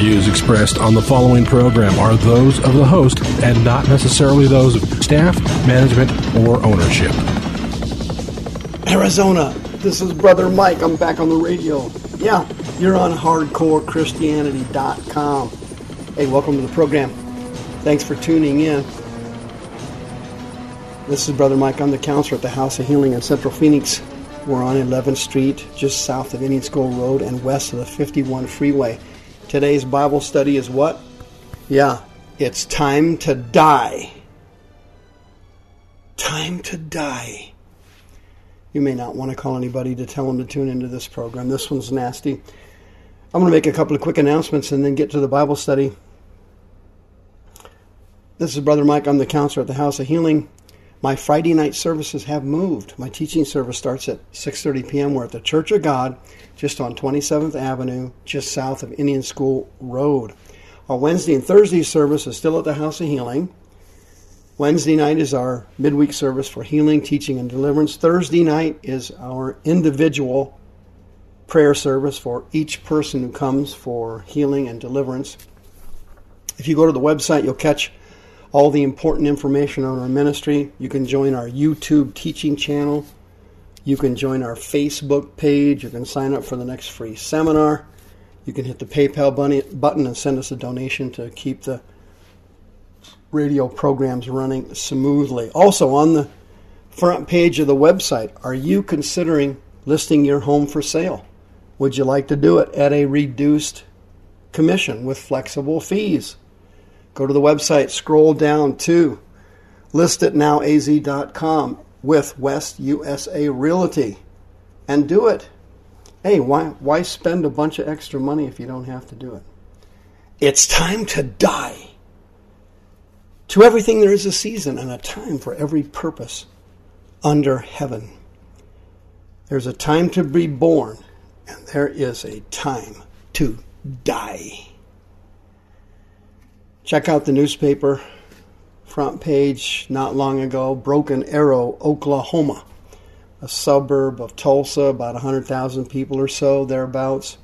views expressed on the following program are those of the host and not necessarily those of staff, management, or ownership. Arizona, this is Brother Mike. I'm back on the radio. Yeah, you're on hardcorechristianity.com. Hey, welcome to the program. Thanks for tuning in. This is Brother Mike. I'm the counselor at the House of Healing in Central Phoenix. We're on 11th Street, just south of Indian School Road and west of the 51 freeway. Today's Bible study is what? Yeah, it's time to die. Time to die. You may not want to call anybody to tell them to tune into this program. This one's nasty. I'm going to make a couple of quick announcements and then get to the Bible study. This is Brother Mike. I'm the counselor at the House of Healing. My Friday night services have moved. My teaching service starts at 6:30 p.m. We're at the Church of God, just on 27th Avenue, just south of Indian School Road. Our Wednesday and Thursday service is still at the House of Healing. Wednesday night is our midweek service for healing, teaching, and deliverance. Thursday night is our individual prayer service for each person who comes for healing and deliverance. If you go to the website, you'll catch all the important information on our ministry. You can join our YouTube teaching channel. You can join our Facebook page. You can sign up for the next free seminar. You can hit the PayPal button and send us a donation to keep the radio programs running smoothly. Also, on the front page of the website, are you considering listing your home for sale? Would you like to do it at a reduced commission with flexible fees? Go to the website, scroll down to listitnowaz.com with West USA Realty and do it. Hey, why, why spend a bunch of extra money if you don't have to do it? It's time to die. To everything there is a season and a time for every purpose under heaven. There's a time to be born, and there is a time to die. Check out the newspaper front page not long ago Broken Arrow, Oklahoma, a suburb of Tulsa, about 100,000 people or so, thereabouts.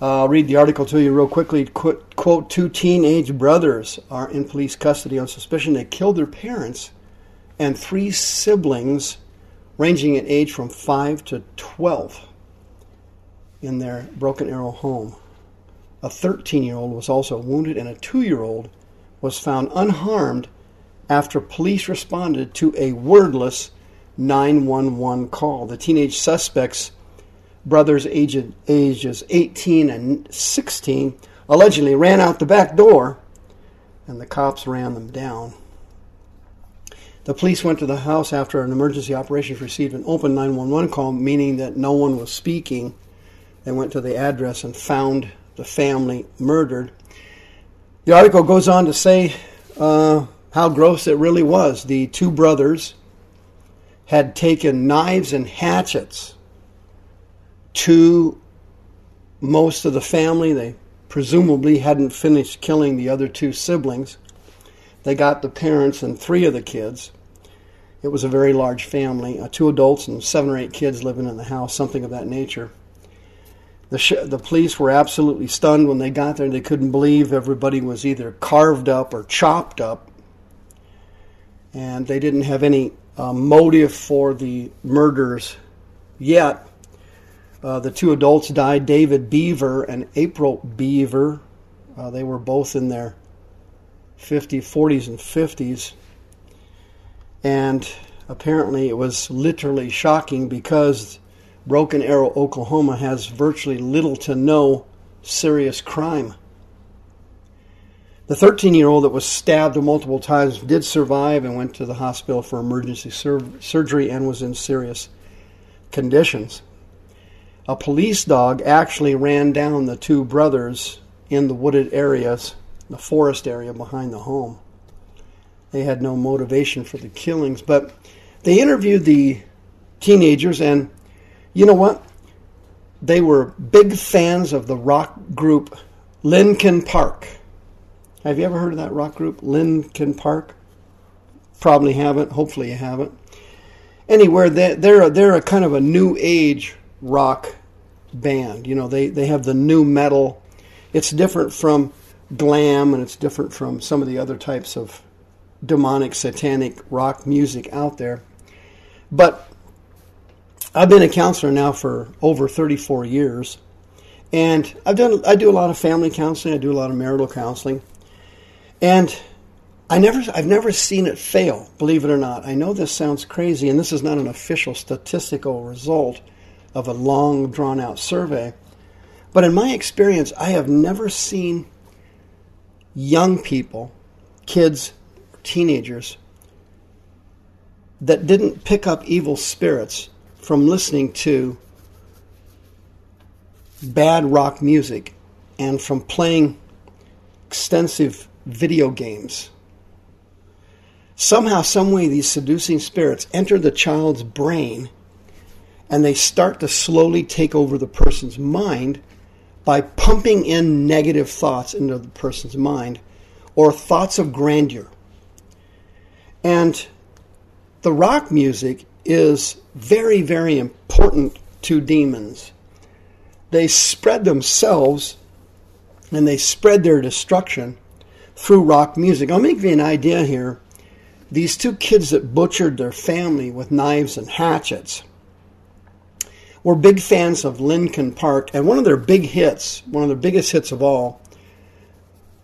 Uh, I'll read the article to you real quickly. Quote, quote, Two teenage brothers are in police custody on suspicion they killed their parents and three siblings ranging in age from 5 to 12 in their Broken Arrow home. A 13 year old was also wounded, and a 2 year old was found unharmed after police responded to a wordless 911 call. The teenage suspects, brothers aged, ages 18 and 16, allegedly ran out the back door, and the cops ran them down. The police went to the house after an emergency operations received an open 911 call, meaning that no one was speaking. They went to the address and found the family murdered. The article goes on to say uh, how gross it really was. The two brothers had taken knives and hatchets to most of the family. They presumably hadn't finished killing the other two siblings. They got the parents and three of the kids. It was a very large family, uh, two adults and seven or eight kids living in the house, something of that nature. The, sh- the police were absolutely stunned when they got there. They couldn't believe everybody was either carved up or chopped up. And they didn't have any uh, motive for the murders yet. Uh, the two adults died David Bever and April Bever. Uh, they were both in their 50s, 40s, and 50s. And apparently it was literally shocking because Broken Arrow, Oklahoma has virtually little to no serious crime. The 13 year old that was stabbed multiple times did survive and went to the hospital for emergency sur- surgery and was in serious conditions. a police dog actually ran down the two brothers in the wooded areas, the forest area behind the home. They had no motivation for the killings, but they interviewed the teenagers, and you know what? They were big fans of the rock group Linkin Park. Have you ever heard of that rock group, Linkin Park? Probably haven't. Hopefully, you haven't. Anywhere, they're a, they're a kind of a new age rock band. You know, they, they have the new metal. It's different from glam and it's different from some of the other types of demonic, satanic rock music out there. But I've been a counselor now for over 34 years. And I've done I do a lot of family counseling, I do a lot of marital counseling. And I never I've never seen it fail, believe it or not. I know this sounds crazy and this is not an official statistical result of a long drawn out survey. But in my experience, I have never seen young people, kids, teenagers that didn't pick up evil spirits from listening to bad rock music and from playing extensive video games. Somehow, someway, these seducing spirits enter the child's brain and they start to slowly take over the person's mind by pumping in negative thoughts into the person's mind or thoughts of grandeur. And the rock music is very, very important to demons. They spread themselves and they spread their destruction through rock music. I'll give you an idea here. These two kids that butchered their family with knives and hatchets were big fans of Linkin Park, and one of their big hits, one of their biggest hits of all,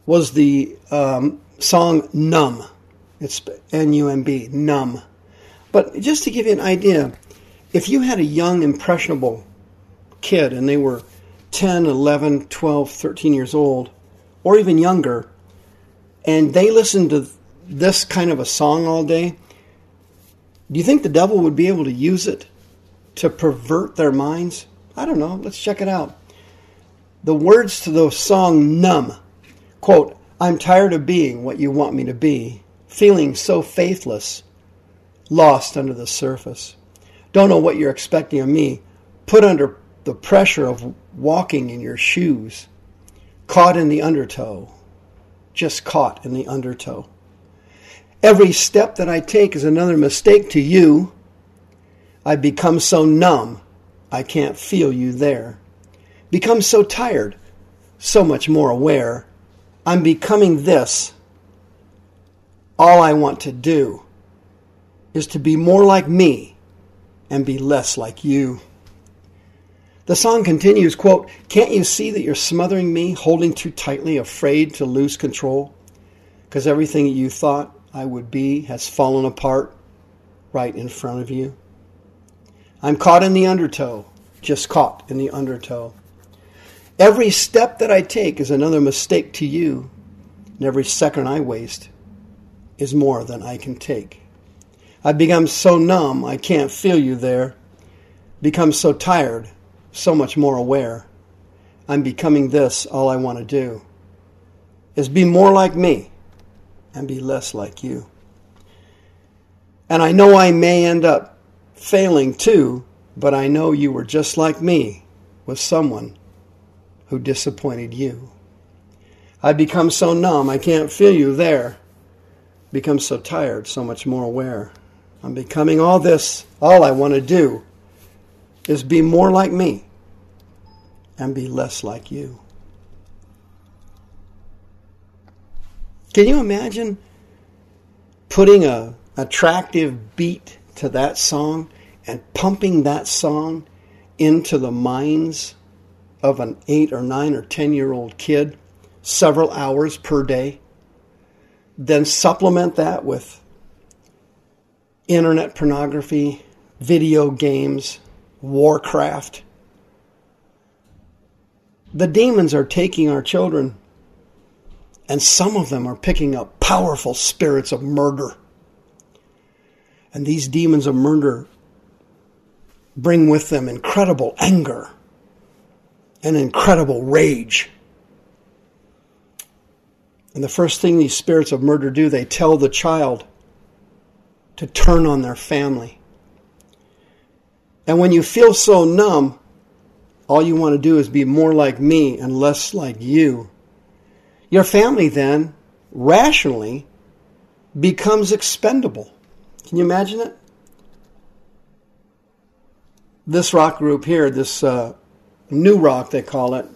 was the um, song Numb. It's N U M B, Numb. But just to give you an idea, if you had a young, impressionable kid and they were 10, 11, 12, 13 years old, or even younger, and they listened to this kind of a song all day, do you think the devil would be able to use it to pervert their minds? I don't know. Let's check it out. The words to the song Numb quote, I'm tired of being what you want me to be, feeling so faithless, lost under the surface. Don't know what you're expecting of me, put under the pressure of walking in your shoes, caught in the undertow, just caught in the undertow. Every step that I take is another mistake to you I become so numb, I can't feel you there. Become so tired, so much more aware. I'm becoming this. All I want to do is to be more like me and be less like you. The song continues, quote, Can't you see that you're smothering me, holding too tightly, afraid to lose control? Because everything you thought I would be has fallen apart right in front of you. I'm caught in the undertow, just caught in the undertow. Every step that I take is another mistake to you, and every second I waste is more than I can take. I've become so numb, I can't feel you there. Become so tired, so much more aware. I'm becoming this, all I want to do is be more like me and be less like you. And I know I may end up failing too, but I know you were just like me with someone who disappointed you. I become so numb, I can't feel you there. Become so tired, so much more aware. I'm becoming all this. All I want to do is be more like me and be less like you. Can you imagine putting a attractive beat to that song and pumping that song into the minds of an eight or nine or ten year old kid several hours per day. Then supplement that with internet pornography, video games, Warcraft. The demons are taking our children, and some of them are picking up powerful spirits of murder and these demons of murder bring with them incredible anger and incredible rage. And the first thing these spirits of murder do, they tell the child to turn on their family. And when you feel so numb, all you want to do is be more like me and less like you. Your family then, rationally, becomes expendable. Can you imagine it? This rock group here, this uh, new rock they call it,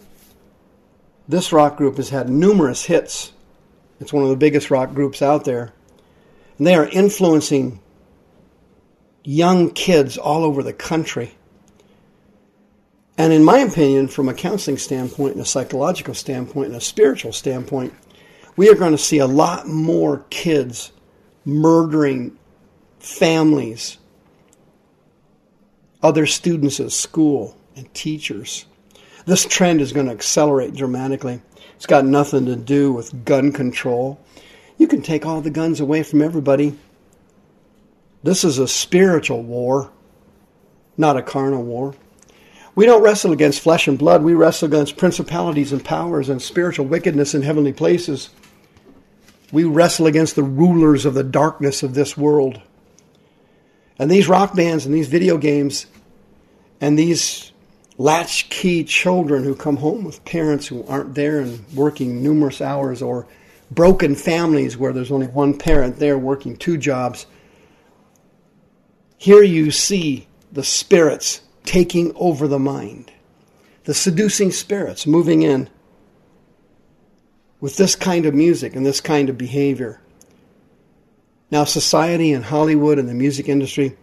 this rock group has had numerous hits. It's one of the biggest rock groups out there. And they are influencing young kids all over the country. And in my opinion, from a counseling standpoint and a psychological standpoint and a spiritual standpoint, we are going to see a lot more kids murdering families, other students at school, and teachers. This trend is going to accelerate dramatically. It's got nothing to do with gun control. You can take all the guns away from everybody this is a spiritual war, not a carnal war. We don't wrestle against flesh and blood. We wrestle against principalities and powers and spiritual wickedness in heavenly places. We wrestle against the rulers of the darkness of this world. And these rock bands and these video games and these latchkey children who come home with parents who aren't there and working numerous hours or broken families where there's only one parent there working two jobs here you see the spirits taking over the mind, the seducing spirits moving in with this kind of music and this kind of behavior. Now, society and Hollywood and the music industry,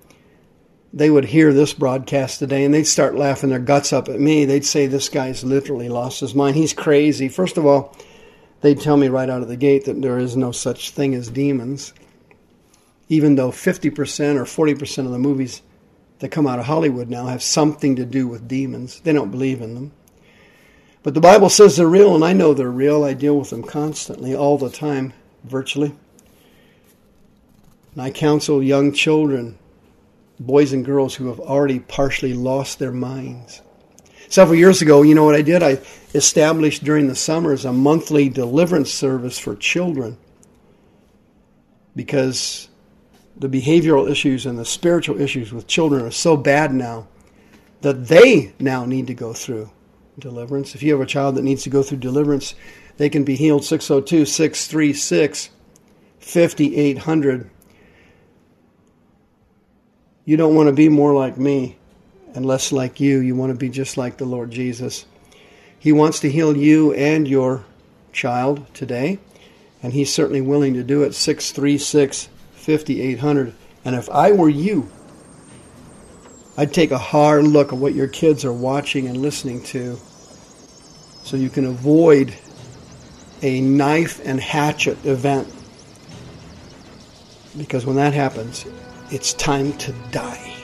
they would hear this broadcast today and they'd start laughing their guts up at me. They'd say, This guy's literally lost his mind. He's crazy. First of all, they'd tell me right out of the gate that there is no such thing as demons even though 50% or 40% of the movies that come out of Hollywood now have something to do with demons. They don't believe in them. But the Bible says they're real, and I know they're real. I deal with them constantly, all the time, virtually. And I counsel young children, boys and girls who have already partially lost their minds. Several years ago, you know what I did? I established during the summers a monthly deliverance service for children because the behavioral issues and the spiritual issues with children are so bad now that they now need to go through deliverance. If you have a child that needs to go through deliverance, they can be healed 602 636 5800. You don't want to be more like me and less like you. You want to be just like the Lord Jesus. He wants to heal you and your child today, and He's certainly willing to do it. 636 5800. And if I were you, I'd take a hard look at what your kids are watching and listening to so you can avoid a knife and hatchet event. Because when that happens, it's time to die.